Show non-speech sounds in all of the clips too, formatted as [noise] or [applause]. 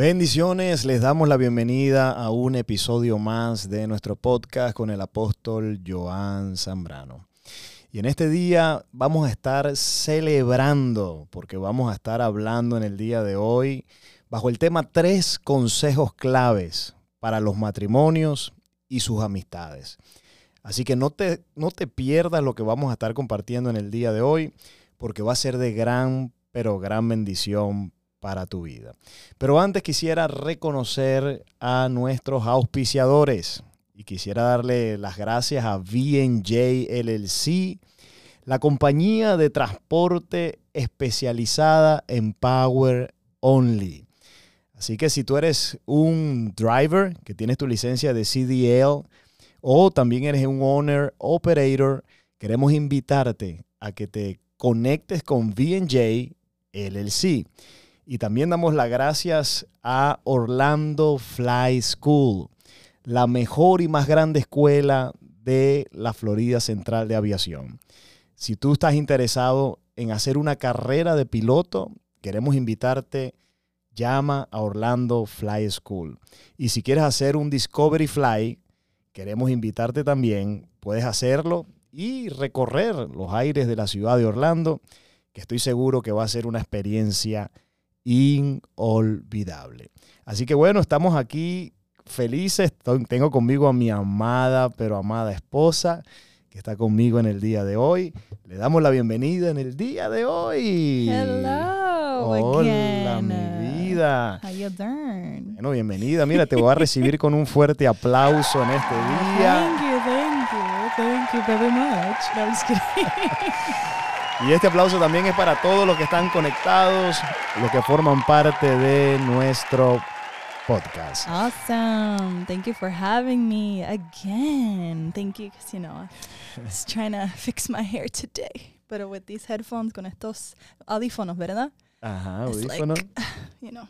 Bendiciones, les damos la bienvenida a un episodio más de nuestro podcast con el apóstol Joan Zambrano. Y en este día vamos a estar celebrando, porque vamos a estar hablando en el día de hoy bajo el tema tres consejos claves para los matrimonios y sus amistades. Así que no te, no te pierdas lo que vamos a estar compartiendo en el día de hoy, porque va a ser de gran, pero gran bendición para tu vida. Pero antes quisiera reconocer a nuestros auspiciadores y quisiera darle las gracias a VNJ LLC, la compañía de transporte especializada en Power Only. Así que si tú eres un driver que tienes tu licencia de CDL o también eres un owner operator, queremos invitarte a que te conectes con VNJ LLC. Y también damos las gracias a Orlando Fly School, la mejor y más grande escuela de la Florida Central de Aviación. Si tú estás interesado en hacer una carrera de piloto, queremos invitarte, llama a Orlando Fly School. Y si quieres hacer un Discovery Fly, queremos invitarte también, puedes hacerlo y recorrer los aires de la ciudad de Orlando, que estoy seguro que va a ser una experiencia inolvidable. Así que bueno, estamos aquí felices. Tengo conmigo a mi amada, pero amada esposa, que está conmigo en el día de hoy. Le damos la bienvenida en el día de hoy. Hello. Hola, again. mi vida. How you doing? Bueno, bienvenida. Mira, te voy a recibir con un fuerte aplauso en este día. Thank you, thank you, thank you very much. No. [laughs] Y este aplauso también es para todos los que están conectados, los que forman parte de nuestro podcast. awesome. Thank you for having me again. Thank you, because you know, I was [laughs] trying to fix my hair today, but with these headphones, con estos audífonos, ¿verdad? Ajá, It's like- audífono. [sighs] You know.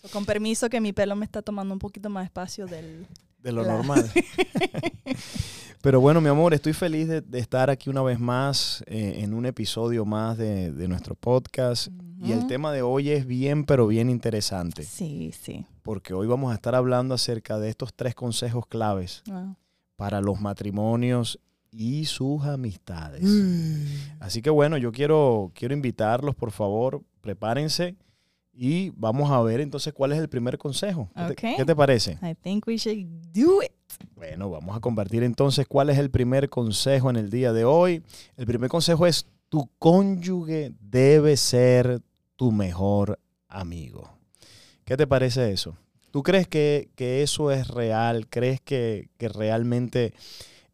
So, con permiso que mi pelo me está tomando un poquito más espacio del... De lo normal. [laughs] Pero bueno, mi amor, estoy feliz de, de estar aquí una vez más eh, en un episodio más de, de nuestro podcast. Y el tema de hoy es bien, pero bien interesante, Sí, sí. porque hoy vamos a estar hablando acerca de estos tres consejos claves Wow. para los matrimonios y sus amistades. Mm. Así que bueno, yo quiero, quiero invitarlos, por favor, prepárense y vamos a ver entonces cuál es el primer consejo. ¿Qué te- Ok. ¿Qué te parece? I think we should do it. Bueno, vamos a compartir entonces cuál es el primer consejo en el día de hoy. El primer consejo es, tu cónyuge debe ser tu mejor amigo. ¿Qué te parece eso? ¿Tú crees que, que eso es real? ¿Crees que, que realmente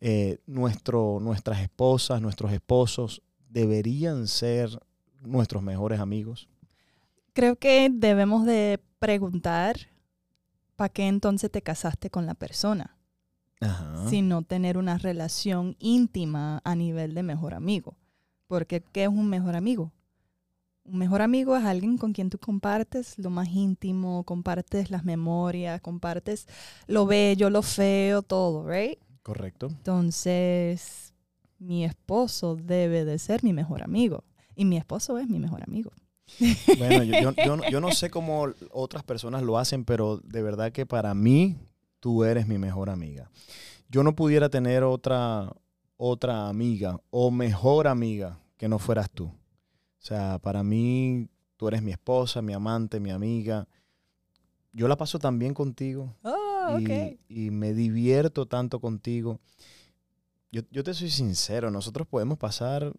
eh, nuestro, nuestras esposas, nuestros esposos deberían ser nuestros mejores amigos? Creo que debemos de preguntar para qué entonces te casaste con la persona, Ajá. si no tener una relación íntima a nivel de mejor amigo. Porque ¿qué es un mejor amigo? Un mejor amigo es alguien con quien tú compartes lo más íntimo, compartes las memorias, compartes lo bello, lo feo, todo, ¿right? Correcto. Entonces, mi esposo debe de ser mi mejor amigo. Y mi esposo es mi mejor amigo. Bueno, yo, yo- yo no- yo no sé cómo otras personas lo hacen, pero de verdad que para mí tú eres mi mejor amiga. Yo no pudiera tener otra, otra amiga o mejor amiga que no fueras tú. O sea, para mí tú eres mi esposa, mi amante, mi amiga. Yo la paso tan bien contigo Oh, y, y me divierto tanto contigo. Yo, yo te soy sincero, nosotros podemos pasar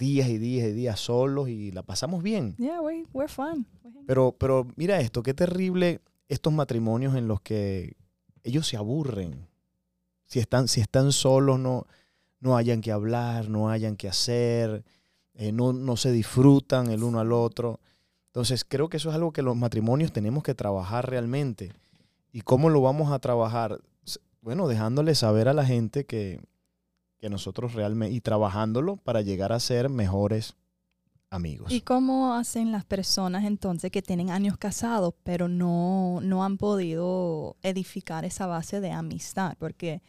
días y días y días solos y la pasamos bien. Yeah, we, we're fun. We're hanging. Pero, pero mira esto, qué terrible estos matrimonios en los que ellos se aburren. Si están, si están solos, no, no hayan que hablar, no hayan que hacer, eh, no, no se disfrutan el uno al otro. Entonces, creo que eso es algo que los matrimonios tenemos que trabajar realmente. ¿Y cómo lo vamos a trabajar? Bueno, dejándole saber a la gente que, que nosotros realmente, y trabajándolo para llegar a ser mejores amigos. ¿Y cómo hacen las personas entonces que tienen años casados, pero no, no han podido edificar esa base de amistad? Porque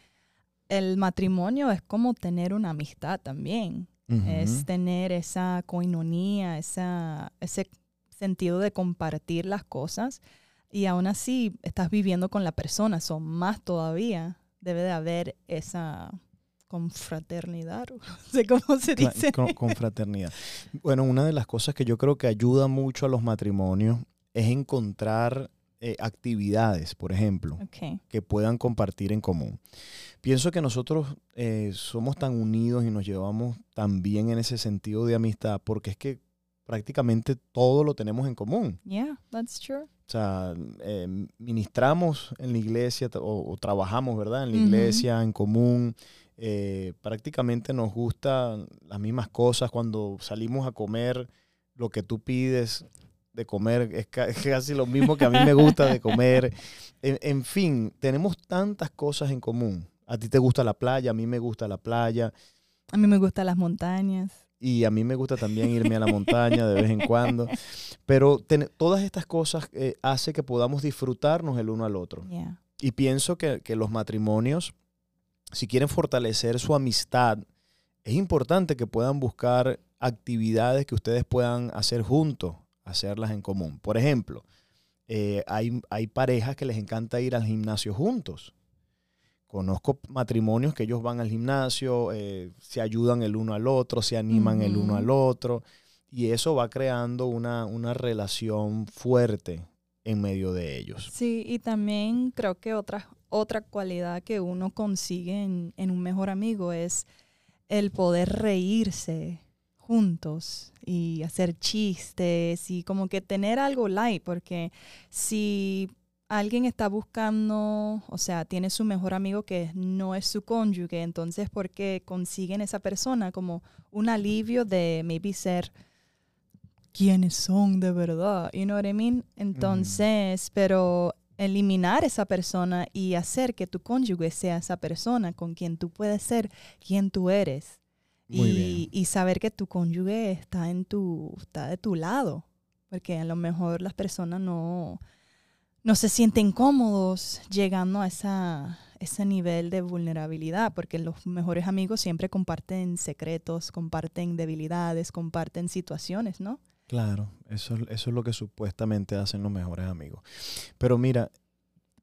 el matrimonio es como tener una amistad también. Es tener esa coinonía, esa, ese sentido de compartir las cosas. Y aún así estás viviendo con la persona, son más todavía. Debe de haber esa confraternidad, no sé cómo se dice. Con, confraternidad. Bueno, una de las cosas que yo creo que ayuda mucho a los matrimonios es encontrar eh, actividades, por ejemplo, que puedan compartir en común. Pienso que nosotros eh, somos tan unidos y nos llevamos tan bien en ese sentido de amistad porque es que prácticamente todo lo tenemos en común. Yeah, that's true. O sea, eh, ministramos en la iglesia o, o trabajamos, ¿verdad? En la iglesia, en común. Eh, prácticamente nos gustan las mismas cosas. Cuando salimos a comer, lo que tú pides de comer es, ca- [laughs] es casi lo mismo que a mí me gusta de comer. En, en fin, tenemos tantas cosas en común. A ti te gusta la playa, a mí me gusta la playa. A mí me gustan las montañas. Y a mí me gusta también [laughs] irme a la montaña de vez en cuando. Pero todas estas cosas eh, hace que podamos disfrutarnos el uno al otro. Yeah. Y pienso que, que los matrimonios, si quieren fortalecer su amistad, es importante que puedan buscar actividades que ustedes puedan hacer juntos, hacerlas en común. Por ejemplo, eh, hay, hay parejas que les encanta ir al gimnasio juntos. Conozco matrimonios que ellos van al gimnasio, eh, se ayudan el uno al otro, se animan el uno al otro, y eso va creando una, una relación fuerte en medio de ellos. Sí, y también creo que otra, otra cualidad que uno consigue en, en un mejor amigo es el poder reírse juntos y hacer chistes y como que tener algo light, porque si alguien está buscando, o sea, tiene su mejor amigo que no es su cónyuge, entonces porque consiguen esa persona como un alivio de maybe ser quiénes son de verdad, you know what I mean? Entonces, pero eliminar esa persona y hacer que tu cónyuge sea esa persona con quien tú puedes ser quien tú eres. Y saber que tu cónyuge está en tu, está de tu lado. Porque a lo mejor las personas no, no se sienten cómodos llegando a esa, ese nivel de vulnerabilidad, porque los mejores amigos siempre comparten secretos, comparten debilidades, comparten situaciones, ¿no? Claro, eso, eso es lo que supuestamente hacen los mejores amigos. Pero mira,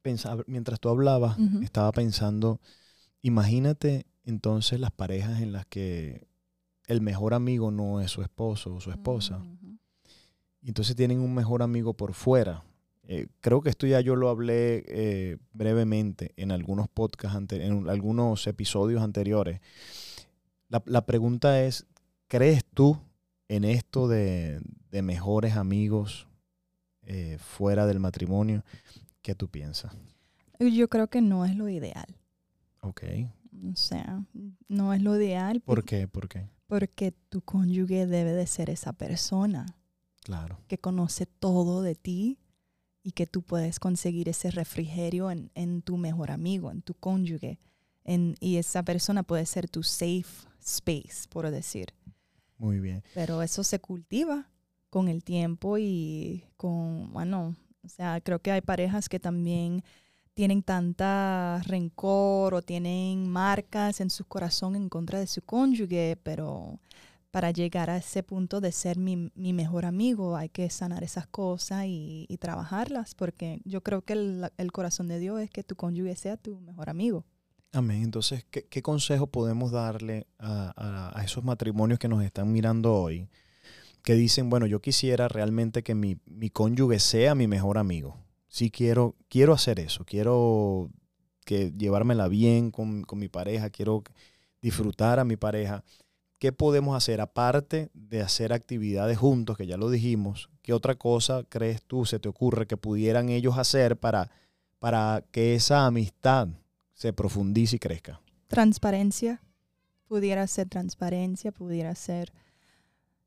pensaba, mientras tú hablabas, estaba pensando, imagínate entonces las parejas en las que el mejor amigo no es su esposo o su esposa. Entonces tienen un mejor amigo por fuera. Eh, creo que esto ya yo lo hablé eh, brevemente en algunos podcasts, en algunos episodios anteriores. La, la pregunta es, ¿crees tú en esto de, de mejores amigos eh, fuera del matrimonio? ¿Qué tú piensas? Yo creo que no es lo ideal. Ok. O sea, no es lo ideal ¿Por qué? ¿Por qué? porque tu cónyuge debe de ser esa persona Claro. que conoce todo de ti y que tú puedes conseguir ese refrigerio en, en tu mejor amigo, en tu cónyuge. En, y esa persona puede ser tu safe space, por decir. Muy bien. Pero eso se cultiva con el tiempo y con, bueno, o sea, creo que hay parejas que también tienen tanta rencor o tienen marcas en su corazón en contra de su cónyuge, pero para llegar a ese punto de ser mi, mi mejor amigo hay que sanar esas cosas y, trabajarlas, porque yo creo que el corazón de Dios es que tu cónyuge sea tu mejor amigo. Amén. Entonces, ¿qué, consejo podemos darle a, a- a esos matrimonios que nos están mirando hoy? Que dicen, bueno, yo quisiera realmente que mi, mi cónyuge sea mi mejor amigo. Sí quiero, quiero hacer eso. Quiero que llevármela bien con, con mi pareja. Quiero disfrutar a mi pareja. ¿Qué podemos hacer aparte de hacer actividades juntos, que ya lo dijimos? ¿Qué otra cosa crees tú, se te ocurre que pudieran ellos hacer para, para que esa amistad se profundice y crezca? transparencia. Pudiera ser transparencia, pudiera ser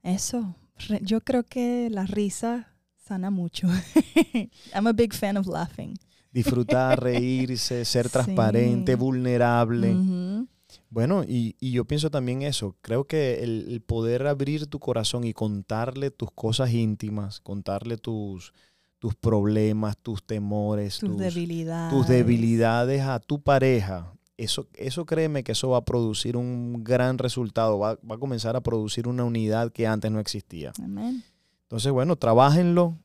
eso. Yo creo que la risa sana mucho. [laughs] I'm a big fan of laughing. Disfrutar, [laughs] reírse, ser Sí. transparente, vulnerable. Bueno, y, y yo pienso también eso. Creo que el, el poder abrir tu corazón y contarle tus cosas íntimas, contarle tus, tus problemas, tus temores, Tus tus, debilidades. tus debilidades a tu pareja, eso, eso créeme que eso va a producir un gran resultado, va, va a comenzar a producir una unidad que antes no existía. Amén. Entonces, bueno, trabajenlo.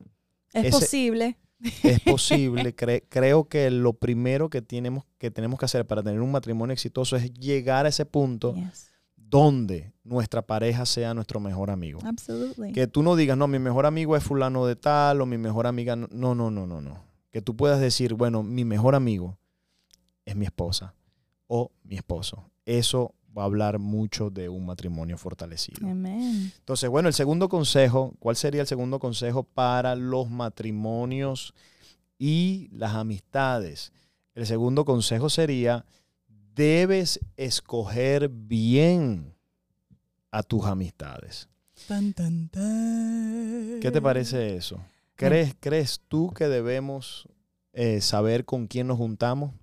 Es Ese- posible. es [laughs] posible. Cre- creo que lo primero que tenemos, que tenemos que hacer para tener un matrimonio exitoso es llegar a ese punto Yes, donde nuestra pareja sea nuestro mejor amigo. absolutely. Que tú no digas, no, mi mejor amigo es fulano de tal o mi mejor amiga. No, no, no, no, no. Que tú puedas decir, bueno, mi mejor amigo es mi esposa o mi esposo. Eso va a hablar mucho de un matrimonio fortalecido. Amen. Entonces, bueno, el segundo consejo, ¿cuál sería el segundo consejo para los matrimonios y las amistades? El segundo consejo sería, debes escoger bien a tus amistades. Tan, tan, tan. ¿Qué te parece eso? ¿Crees, ¿crees tú que debemos eh, saber con quién nos juntamos?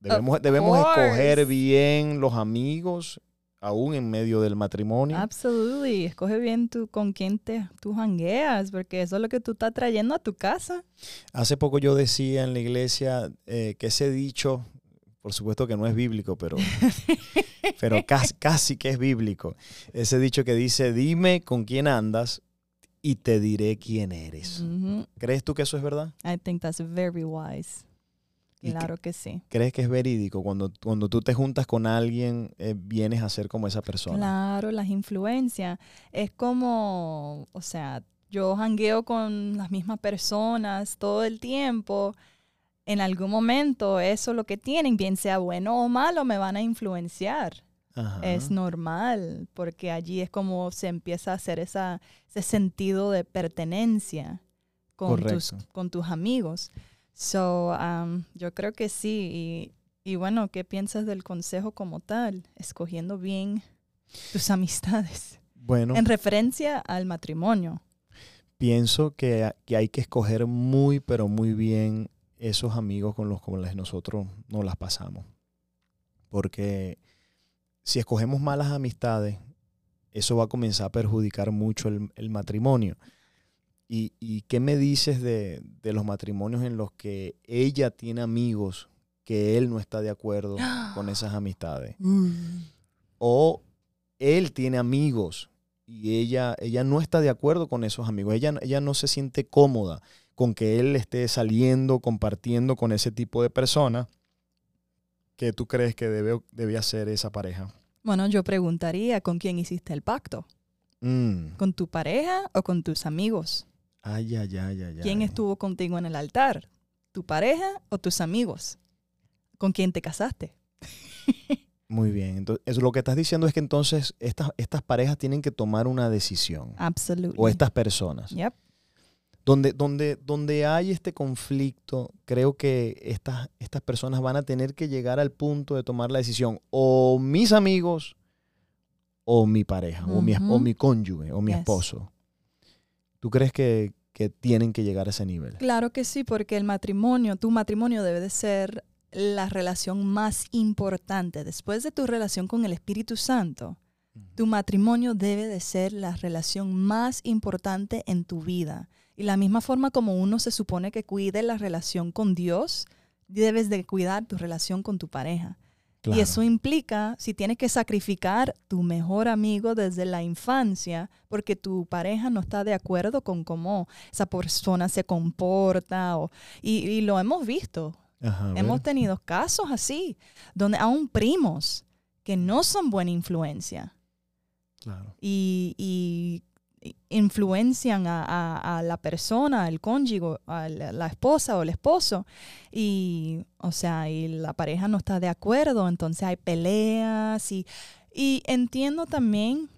Debemos, debemos escoger bien los amigos, aún en medio del matrimonio. Absolutely. Escoge bien tú con quién te, tú jangueas, porque eso es lo que tú estás trayendo a tu casa. Hace poco yo decía en la iglesia eh, que ese dicho, por supuesto que no es bíblico, pero, [laughs] pero casi, casi que es bíblico. Ese dicho que dice, dime con quién andas y te diré quién eres. ¿Crees tú que eso es verdad? I think that's very wise. ¿Y Claro que sí. ¿Crees que es verídico? Cuando, cuando tú te juntas con alguien, eh, vienes a ser como esa persona. Claro, las influencias. Es como, o sea, yo jangueo con las mismas personas todo el tiempo. En algún momento eso lo que tienen, bien sea bueno o malo, me van a influenciar. Ajá. Es normal, porque allí es como se empieza a hacer esa, ese sentido de pertenencia con, tus, Correcto. con tus amigos. So, um, yo creo que sí. Y, y bueno, ¿qué piensas del consejo como tal? Escogiendo bien tus amistades. Bueno, En referencia al matrimonio. pienso que, que hay que escoger muy, pero muy bien esos amigos con los cuales nosotros nos las pasamos. Porque si escogemos malas amistades, eso va a comenzar a perjudicar mucho el, el matrimonio. ¿Y, y qué me dices de, de los matrimonios en los que ella tiene amigos que él no está de acuerdo [gasps] con esas amistades? o él tiene amigos y ella, ella no está de acuerdo con esos amigos. Ella, ella no se siente cómoda con que él esté saliendo, compartiendo con ese tipo de personas. ¿Qué tú crees que debe, debe hacer esa pareja? Bueno, yo preguntaría con quién hiciste el pacto. Mm. ¿Con tu pareja o con tus amigos? Ay, ay, ay, ay, ¿Quién ay. estuvo contigo en el altar? ¿Tu pareja o tus amigos? ¿Con quién te casaste? [laughs] Muy bien. Entonces, eso lo que estás diciendo es que entonces estas, estas parejas tienen que tomar una decisión. Absolutely. O estas personas. Yep. Donde, donde, donde hay este conflicto, creo que estas, estas personas van a tener que llegar al punto de tomar la decisión. O mis amigos, o mi pareja, o, mi, o mi cónyuge, o mi Yes. esposo. ¿Tú crees que, que tienen que llegar a ese nivel? Claro que sí, porque el matrimonio, tu matrimonio debe de ser la relación más importante. Después de tu relación con el Espíritu Santo, tu matrimonio debe de ser la relación más importante en tu vida. Y la misma forma como uno se supone que cuide la relación con Dios, debes de cuidar tu relación con tu pareja. Claro. Y eso implica si tienes que sacrificar tu mejor amigo desde la infancia porque tu pareja no está de acuerdo con cómo esa persona se comporta. O, y, y lo hemos visto. Ajá. Hemos tenido casos así, donde aún primos que no son buena influencia Claro. y, y influencian a, a- a la persona, al cónyuge, a la, la esposa o el esposo. Y, o sea, y la pareja no está de acuerdo, entonces hay peleas. Y, y entiendo también,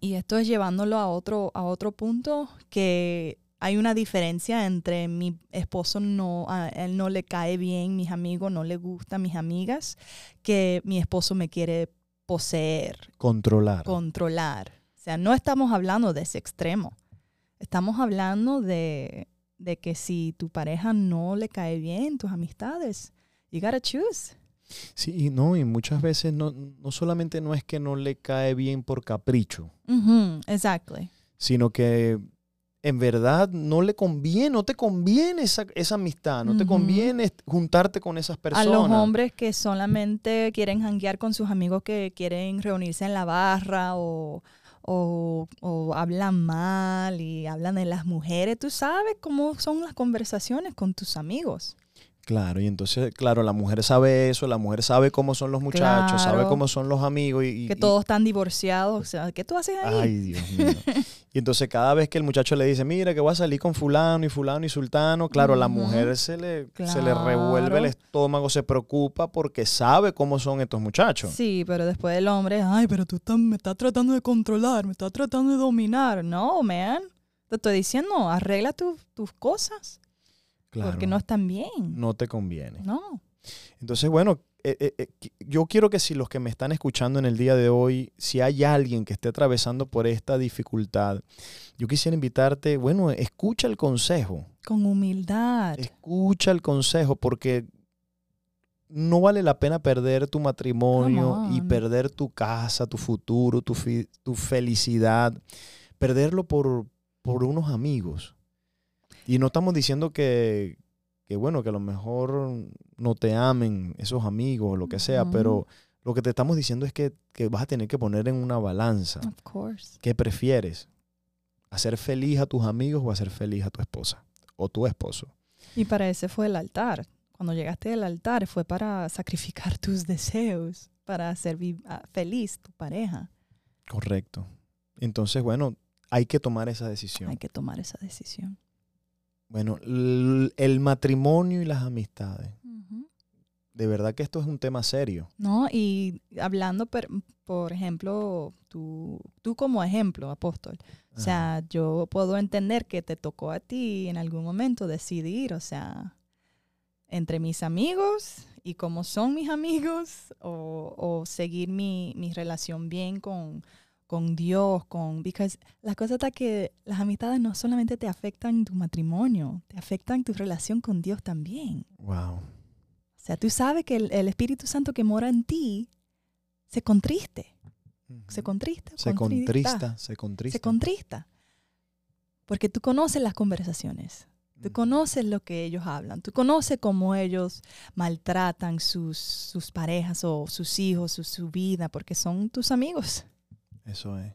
y esto es llevándolo a otro, a otro punto, que hay una diferencia entre mi esposo no, a él no le cae bien, mis amigos no le gustan mis amigas, que mi esposo me quiere poseer Controlar. controlar. O sea, no estamos hablando de ese extremo. Estamos hablando de, de que si tu pareja no le cae bien, tus amistades, you gotta choose. Sí, y no, y muchas veces no, no solamente no es que no le cae bien por capricho, Ujú, exactly. sino que en verdad no le conviene, no te conviene esa, esa amistad, no te conviene juntarte con esas A personas. los hombres que solamente quieren janguear con sus amigos que quieren reunirse en la barra o, o, o hablan mal y hablan de las mujeres. Tú sabes cómo son las conversaciones con tus amigos. Claro, y entonces, claro, la mujer sabe eso, la mujer sabe cómo son los muchachos, sabe cómo son los amigos y... y- Que todos están divorciados. O sea, ¿qué tú haces ahí? Ay, Dios mío. [laughs] y entonces cada vez que el muchacho le dice, mira que voy a salir con fulano y fulano y sultano, claro, a la mujer se le, se le revuelve el estómago, se preocupa porque sabe cómo son estos muchachos. Sí, pero después el hombre, ay, pero tú estás- me estás tratando de controlar, me estás tratando de dominar. No, man. Te estoy diciendo, arregla tu- tus cosas, Claro, porque no están bien. no te conviene. No. Entonces, bueno, eh, eh, eh, yo quiero que si los que me están escuchando en el día de hoy, si hay alguien que esté atravesando por esta dificultad, yo quisiera invitarte, bueno, escucha el consejo, Con humildad. escucha el consejo, porque no vale la pena perder tu matrimonio y perder tu casa, tu futuro, tu, tu felicidad, perderlo por, por unos amigos. Y no estamos diciendo que, que, bueno, que a lo mejor no te amen esos amigos o lo que sea, pero lo que te estamos diciendo es que, que vas a tener que poner en una balanza. Of course. ¿Qué prefieres? ¿Hacer feliz a tus amigos o hacer feliz a tu esposa o tu esposo? Y para ese fue el altar. Cuando llegaste al altar fue para sacrificar [laughs] tus deseos, para hacer ah, feliz tu pareja. Correcto. Entonces, bueno, hay que tomar esa decisión. Hay que tomar esa decisión. Bueno, el matrimonio y las amistades. De verdad que esto es un tema serio. No, y hablando, per- por ejemplo, tú, tú como ejemplo, apóstol, o sea, yo puedo entender que te tocó a ti en algún momento decidir, o sea, entre mis amigos y cómo son mis amigos, o, o seguir mi, mi relación bien con, con Dios, con... Because la cosa está que las amistades no solamente te afectan tu matrimonio, te afectan tu relación con Dios también. Wow. O sea, tú sabes que el, el Espíritu Santo que mora en ti se contriste, se contrista, Se contrista, se contrista. se contrista. Porque tú conoces las conversaciones, tú Ujú. conoces lo que ellos hablan, tú conoces cómo ellos maltratan sus, sus parejas o sus hijos, su, su vida, porque son tus amigos. Eso es.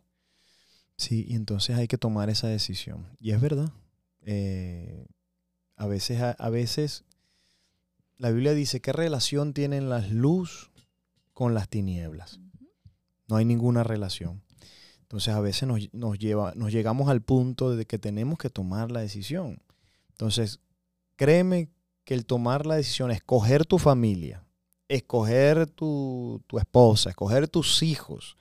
Sí, y entonces hay que tomar esa decisión. Y es verdad. eh, a veces, a, a veces la Biblia dice qué relación tienen las luz con las tinieblas. No hay ninguna relación. Entonces a veces nos, nos lleva, nos llegamos al punto de que tenemos que tomar la decisión. Entonces, créeme que el tomar la decisión, escoger tu familia, escoger tu, tu esposa, escoger tus hijos,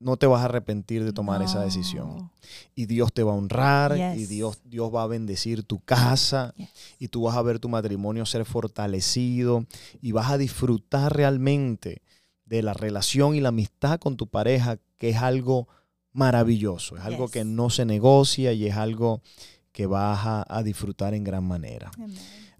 no te vas a arrepentir de tomar esa decisión. Y Dios te va a honrar y. Dios, Dios va a bendecir tu casa Yes. y tú vas a ver tu matrimonio ser fortalecido y vas a disfrutar realmente de la relación y la amistad con tu pareja, que es algo maravilloso, es algo que no se negocia y es algo que vas a, a disfrutar en gran manera.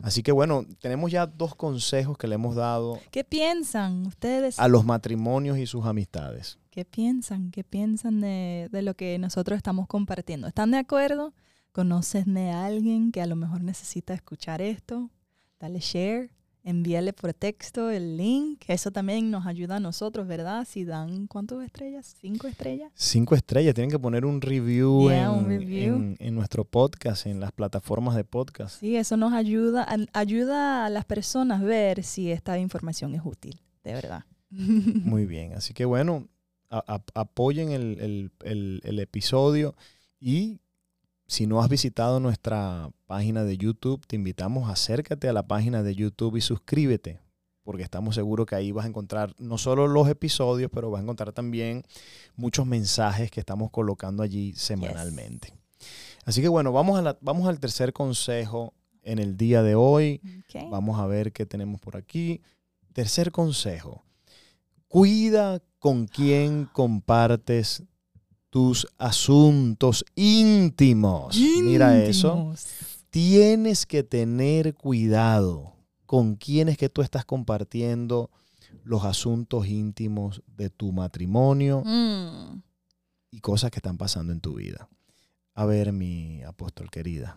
Así que bueno, tenemos ya dos consejos que le hemos dado ¿Qué piensan ustedes? a los matrimonios y sus amistades. ¿Qué piensan? ¿Qué piensan de, de lo que nosotros estamos compartiendo? ¿Están de acuerdo? ¿Conoces de alguien que a lo mejor necesita escuchar esto? Dale share, envíale por texto el link. Eso también nos ayuda a nosotros, ¿verdad? Si dan, ¿cuántas estrellas? ¿Cinco estrellas? Cinco estrellas, tienen que poner un review, Yeah, en, un review. en- en nuestro podcast, en las plataformas de podcast. Sí, eso nos ayuda, a- ayuda a las personas a ver si esta información es útil, de verdad. Muy bien, así que bueno, a- a- apoyen el, el- el- el episodio y si no has visitado nuestra página de YouTube, te invitamos, acércate a la página de YouTube y suscríbete, porque estamos seguros que ahí vas a encontrar no solo los episodios, pero vas a encontrar también muchos mensajes que estamos colocando allí semanalmente. Así que bueno, vamos, a la- vamos al tercer consejo en el día de hoy. Vamos a ver qué tenemos por aquí. Tercer consejo. Cuida con quién compartes tus asuntos íntimos. Mira eso. Tienes que tener cuidado con quién es que tú estás compartiendo los asuntos íntimos de tu matrimonio Mm. y cosas que están pasando en tu vida. A ver, mi apóstol querida,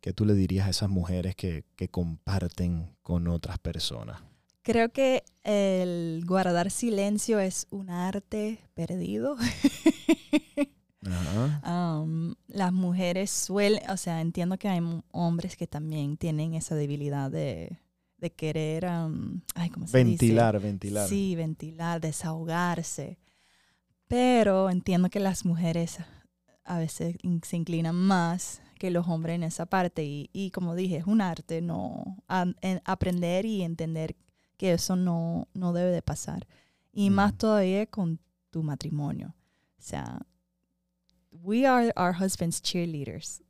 ¿qué tú le dirías a esas mujeres que, que comparten con otras personas? Creo que el guardar silencio es un arte perdido. [laughs] Um, las mujeres suelen, o sea, entiendo que hay hombres que también tienen esa debilidad de, de querer, um, ay, ¿cómo se dice? Ventilar, ventilar. Sí, ventilar, desahogarse. Pero entiendo que las mujeres a veces se inclinan más que los hombres en esa parte. Y, y como dije, es un arte, no a- en- aprender y entender que eso no, no debe de pasar. Y más Mm. todavía con tu matrimonio. O sea, we are our husbands' cheerleaders.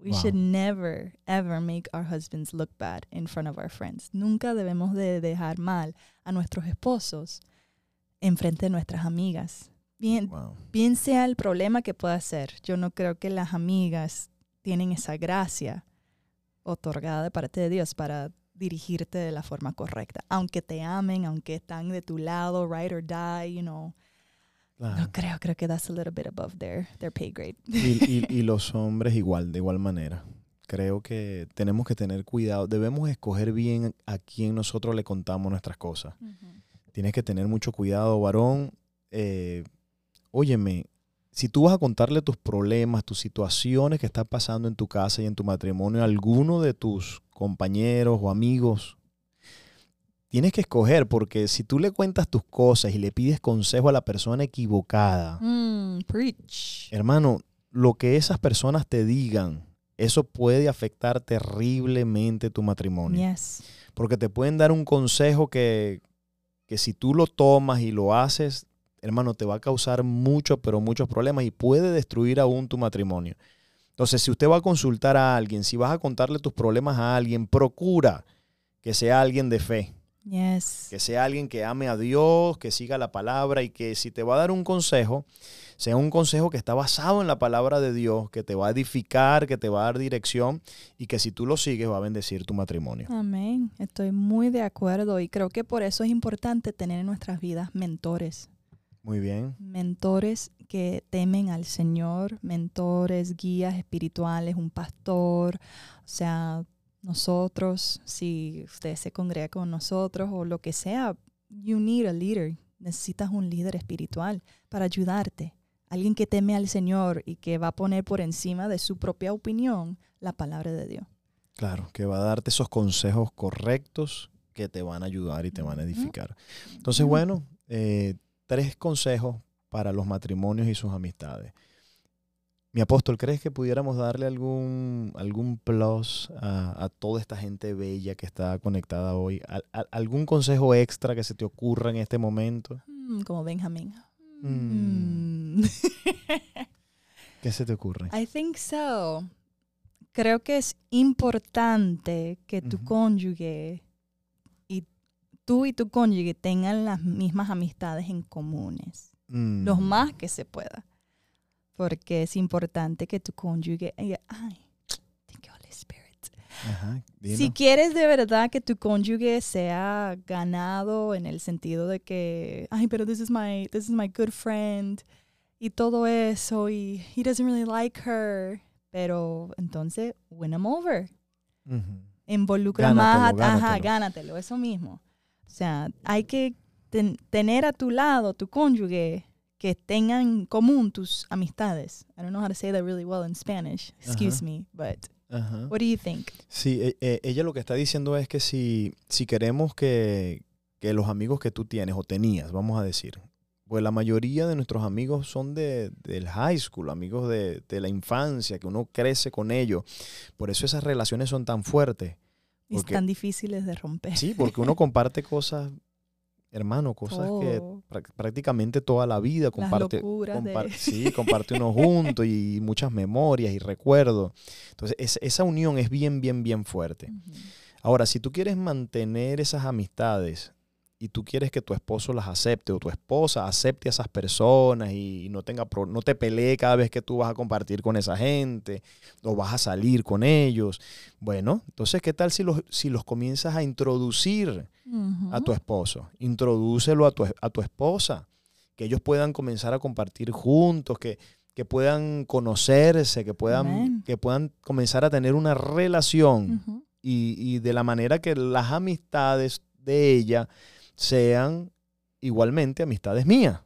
We Wow. should never, ever make our husbands look bad in front of our friends. Nunca debemos de dejar mal a nuestros esposos en frente de nuestras amigas. Bien, Wow. bien sea el problema que pueda ser. Yo no creo que las amigas tienen esa gracia otorgada de parte de Dios para dirigirte de la forma correcta. Aunque te amen, aunque están de tu lado, ride or die, you know. Claro. No creo, creo que that's a little bit above their, their pay grade. Y, y- [laughs] y los hombres igual, de igual manera. Creo que tenemos que tener cuidado. Debemos escoger bien a quién nosotros le contamos nuestras cosas. Tienes que tener mucho cuidado, varón. Eh, óyeme, si tú vas a contarle tus problemas, tus situaciones que están pasando en tu casa y en tu matrimonio a alguno de tus compañeros o amigos, tienes que escoger porque si tú le cuentas tus cosas y le pides consejo a la persona equivocada, Mm, preach. hermano, lo que esas personas te digan, eso puede afectar terriblemente tu matrimonio. Yes. Porque te pueden dar un consejo que, que si tú lo tomas y lo haces, hermano, te va a causar muchos, pero muchos problemas y puede destruir aún tu matrimonio. Entonces, si usted va a consultar a alguien, si vas a contarle tus problemas a alguien, procura que sea alguien de fe, Yes. que sea alguien que ame a Dios, que siga la palabra y que si te va a dar un consejo, sea un consejo que está basado en la palabra de Dios, que te va a edificar, que te va a dar dirección y que si tú lo sigues va a bendecir tu matrimonio. Amén. Estoy muy de acuerdo y creo que por eso es importante tener en nuestras vidas mentores. Muy bien. Mentores que temen al Señor, mentores, guías espirituales, un pastor, o sea, nosotros, si usted se congrega con nosotros o lo que sea, you need a leader. Necesitas un líder espiritual para ayudarte. Alguien que teme al Señor y que va a poner por encima de su propia opinión la palabra de Dios. Claro, que va a darte esos consejos correctos que te van a ayudar y te van a edificar. Entonces, bueno, eh, tres consejos para los matrimonios y sus amistades. Mi apóstol, ¿crees que pudiéramos darle algún, algún plus a, a toda esta gente bella que está conectada hoy? Al- al- ¿Algún consejo extra que se te ocurra en este momento? Mm, como Benjamín. Mm. Mm. ¿Qué se te ocurre? I think so. Creo que es importante que tu cónyuge y tú y tu cónyuge tengan las mismas amistades en comunes, Mm, los más que se pueda. Porque es importante que tu cónyuge, ay, ay, thank you, Holy Spirit. Ajá, Si quieres de verdad que tu cónyuge sea ganado en el sentido de que, ay, pero this is my, this is my good friend y todo eso y he doesn't really like her, pero entonces win him over. Ujú. Involucra más, a- Gánatelo, ajá, gánatelo. gánatelo, eso mismo. O sea, hay que ten- tener a tu lado tu cónyuge que tengan en común tus amistades. I don't know how to say that really well in Spanish. Excuse Ajá. me, but Ajá. what do you think? Sí, e- e- ella lo que está diciendo es que si, si queremos que, que los amigos que tú tienes o tenías, vamos a decir, pues la mayoría de nuestros amigos son de, del high school, amigos de, de la infancia, que uno crece con ellos. Por eso esas relaciones son tan fuertes. Y Porque- están difíciles de romper. Sí, porque uno comparte cosas, hermano, cosas que prá- prácticamente toda la vida comparte. de- [laughs] Sí, comparte uno junto y muchas memorias y recuerdos. Entonces, es- esa unión es bien, bien, bien fuerte. Ahora, si tú quieres mantener esas amistades y tú quieres que tu esposo las acepte o tu esposa acepte a esas personas y no tenga no te pelee cada vez que tú vas a compartir con esa gente o vas a salir con ellos, bueno, entonces qué tal si los si los comienzas a introducir a tu esposo, introdúcelo a tu, a tu esposa, que ellos puedan comenzar a compartir juntos, que, que puedan conocerse, que puedan, que puedan comenzar a tener una relación y, y de la manera que las amistades de ella sean igualmente amistades mías.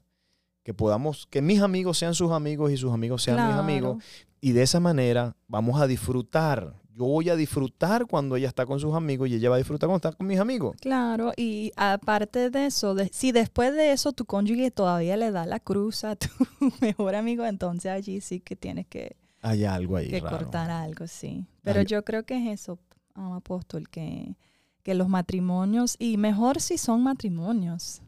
Que podamos, que mis amigos sean sus amigos y sus amigos sean mis amigos. Y de esa manera vamos a disfrutar. Yo voy a disfrutar cuando ella está con sus amigos y ella va a disfrutar cuando está con mis amigos. Claro, y aparte de eso, de- si después de eso tu cónyuge todavía le da la cruz a tu [laughs] mejor amigo, entonces allí sí que tienes que, Hay algo ahí que raro. cortar algo, sí. Pero yo creo que es eso, ah, apóstol, que, que los matrimonios, y mejor si son matrimonios,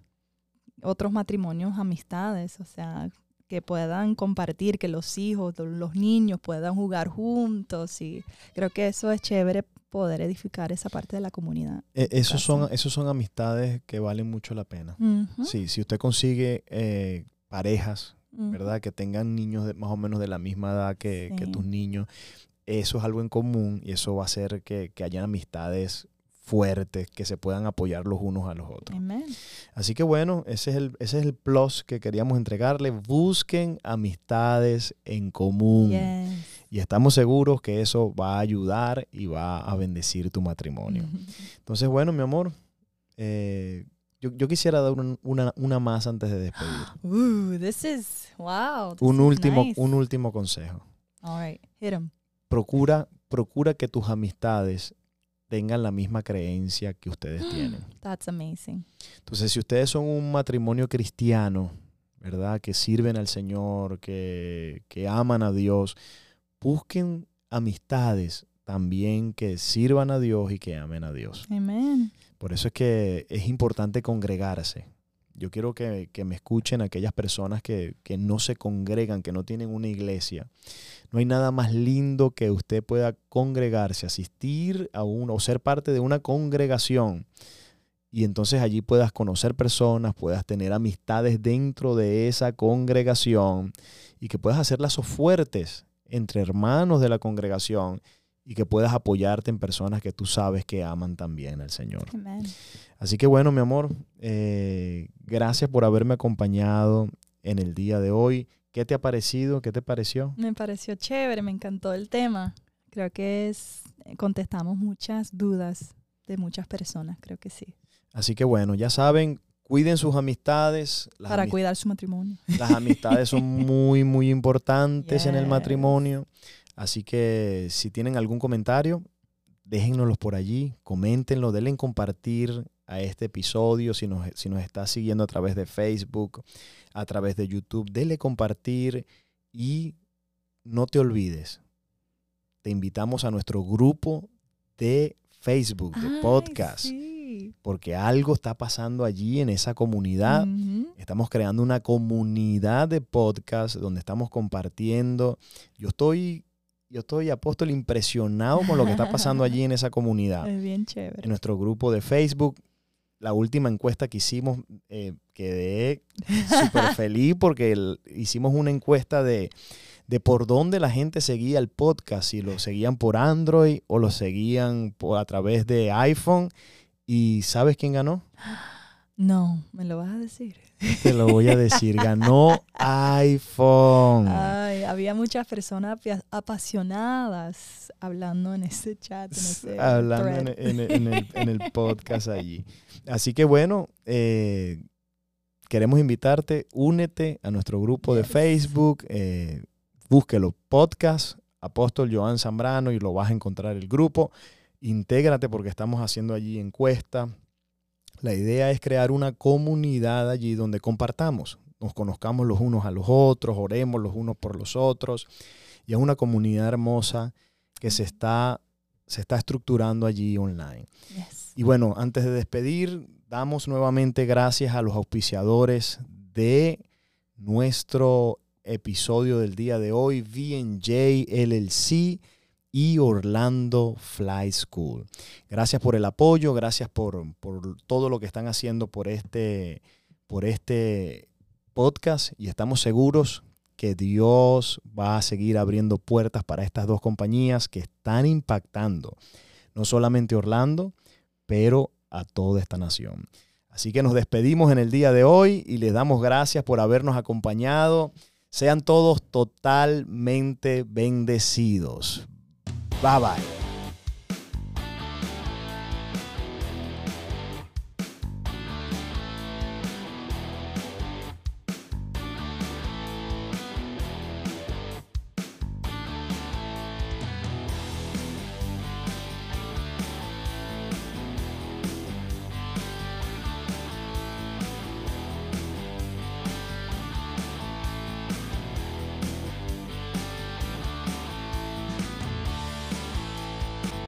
otros matrimonios, amistades, o sea, que puedan compartir, que los hijos, lo- los niños puedan jugar juntos, y creo que eso es chévere poder edificar esa parte de la comunidad. E- esos, son, esos son amistades que valen mucho la pena. Sí, si usted consigue eh, parejas. ¿verdad? Que tengan niños de, más o menos de la misma edad que, que tus niños, eso es algo en común y eso va a hacer que, que hayan amistades fuertes, que se puedan apoyar los unos a los otros. Así que bueno, ese es el, ese es el plus que queríamos entregarle. Busquen amistades en común. Yes. Y estamos seguros que eso va a ayudar y va a bendecir tu matrimonio. Entonces, bueno, mi amor, eh, yo, yo quisiera dar un- una, una más antes de despedir. [gasps] Ooh, this is wow. this Un is último, nice. un último consejo. All right, hit 'em. Procura, procura que tus amistades tengan la misma creencia que ustedes tienen. That's amazing. Entonces, si ustedes son un matrimonio cristiano, ¿verdad? Que sirven al Señor, que, que aman a Dios, busquen amistades también que sirvan a Dios y que amen a Dios. Amen. Por eso es que es importante congregarse. Yo quiero que, que me escuchen aquellas personas que, que no se congregan, que no tienen una iglesia. No hay nada más lindo que usted pueda congregarse, asistir a uno o ser parte de una congregación. Y entonces allí puedas conocer personas, puedas tener amistades dentro de esa congregación y que puedas hacer lazos fuertes entre hermanos de la congregación y que puedas apoyarte en personas que tú sabes que aman también al Señor. Amen. Así que bueno, mi amor, eh, gracias por haberme acompañado en el día de hoy. ¿Qué te ha parecido? ¿Qué te pareció? Me pareció chévere, me encantó el tema. Creo que es contestamos muchas dudas de muchas personas, creo que sí. Así que bueno, ya saben, cuiden sus amistades. Las, Para cuidar su matrimonio. las amistades son muy, muy [laughs] importantes en el matrimonio. Así que si tienen algún comentario, déjennoslos por allí, coméntenlo, denle en compartir a este episodio. Si nos, si nos está siguiendo a través de Facebook, a través de YouTube, denle compartir y no te olvides, te invitamos a nuestro grupo de Facebook, de Ay, podcast, sí. porque algo está pasando allí en esa comunidad. Estamos creando una comunidad de podcast donde estamos compartiendo. Yo estoy, yo estoy apóstol impresionado con lo que está pasando allí en esa comunidad. [laughs] Es bien En chévere. nuestro grupo de Facebook, la última encuesta que hicimos, eh, quedé súper [laughs] feliz porque el- hicimos una encuesta de, de por dónde la gente seguía el podcast, si lo seguían por Android o lo seguían por, a través de iPhone. ¿Y sabes quién ganó? [gasps] No, me lo vas a decir. Te lo voy a decir, ganó iPhone. Ay, había muchas personas apasionadas hablando en ese chat, en ese Hablando en, thread. en- en el, en el podcast allí. Así que bueno, eh, queremos invitarte, únete a nuestro grupo de. Facebook, eh, búsquelo, podcast, Apóstol Joan Zambrano, y lo vas a encontrar el grupo. Intégrate porque estamos haciendo allí encuesta. La idea es crear una comunidad allí donde compartamos, nos conozcamos los unos a los otros, oremos los unos por los otros. Y es una comunidad hermosa que se está, se está estructurando allí online. Yes. Y bueno, antes de despedir, damos nuevamente gracias a los auspiciadores de nuestro episodio del día de hoy, VNJ LLC y Orlando Fly School. Gracias por el apoyo, gracias por, por todo lo que están haciendo por este, por este podcast y estamos seguros que Dios va a seguir abriendo puertas para estas dos compañías que están impactando no solamente Orlando, pero a toda esta nación. Así que nos despedimos en el día de hoy y les damos gracias por habernos acompañado. Sean todos totalmente bendecidos. Bye bye.